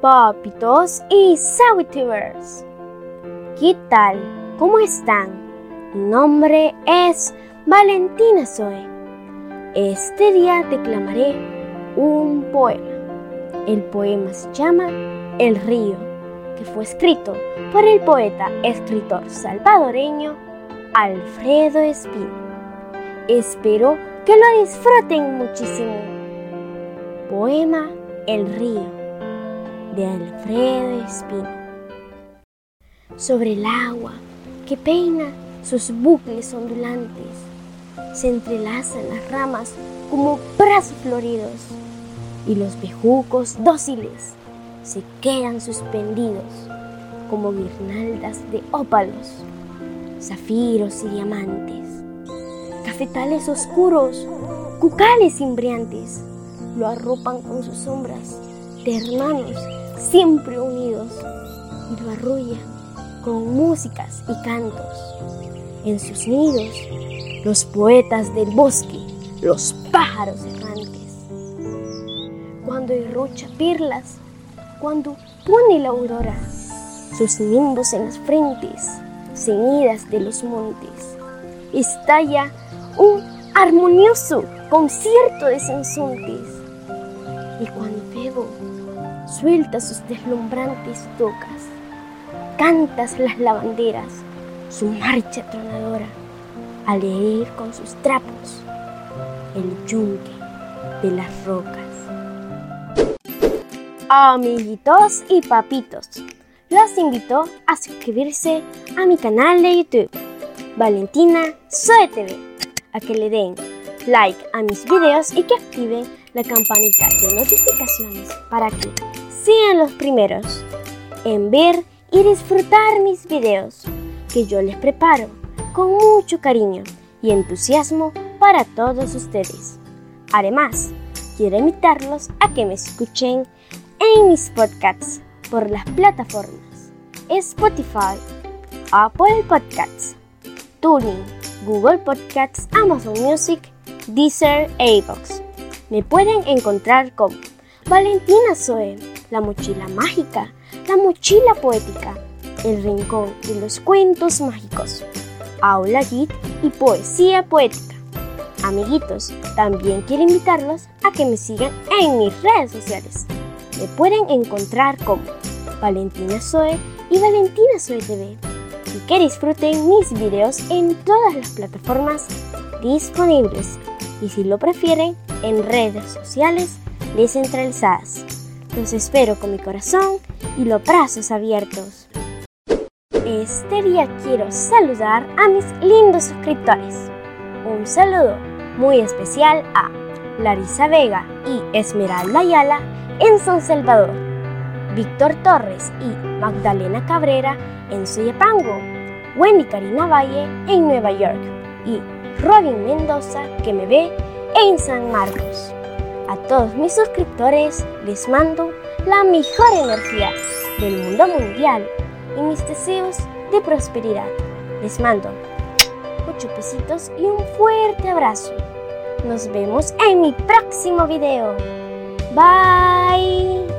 papitos y sawitubers. ¿Qué tal? ¿Cómo están? Mi nombre es Valentina Zoe. Este día declamaré un poema. El poema se llama El río, que fue escrito por el poeta escritor salvadoreño Alfredo Espino. Espero que lo disfruten muchísimo poema El río de Alfredo Espino. Sobre el agua que peina sus bucles ondulantes, se entrelazan las ramas como brazos floridos y los bejucos dóciles se quedan suspendidos como guirnaldas de ópalos, zafiros y diamantes, cafetales oscuros, cucales imbriantes lo arropan con sus sombras de hermanos siempre unidos y lo arrullan con músicas y cantos. En sus nidos, los poetas del bosque, los pájaros errantes. Cuando irrucha pirlas, cuando pone la aurora, sus nimbos en las frentes, ceñidas de los montes, estalla un armonioso concierto de sensontes y cuando Febo suelta sus deslumbrantes tocas, cantas las lavanderas su marcha tronadora al herir con sus trapos el yunque de las rocas. Amiguitos y papitos, los invito a suscribirse a mi canal de YouTube, Valentina Zoe a que le den like a mis videos y que activen la campanita de notificaciones para que sean los primeros en ver y disfrutar mis videos que yo les preparo con mucho cariño y entusiasmo para todos ustedes. Además, quiero invitarlos a que me escuchen en mis podcasts por las plataformas Spotify, Apple Podcasts, Tuning, Google Podcasts, Amazon Music, Deezer e iVoox. Me pueden encontrar con Valentina Zoe, la mochila mágica, la mochila poética, el rincón de los cuentos mágicos, aula git y poesía poética. Amiguitos, también quiero invitarlos a que me sigan en mis redes sociales. Me pueden encontrar como Valentina Zoe y Valentina Zoe TV y que disfruten mis videos en todas las plataformas disponibles y si lo prefieren en redes sociales descentralizadas. Los espero con mi corazón y los brazos abiertos. Este día quiero saludar a mis lindos suscriptores. Un saludo muy especial a Larisa Vega y Esmeralda Ayala en San Salvador, Víctor Torres y Magdalena Cabrera en Soyapango, Wendy Karina Valle en Nueva York y Robin Mendoza que me ve en San Marcos. A todos mis suscriptores les mando la mejor energía del mundo mundial y mis deseos de prosperidad. Les mando muchos besitos y un fuerte abrazo. Nos vemos en mi próximo video. Bye.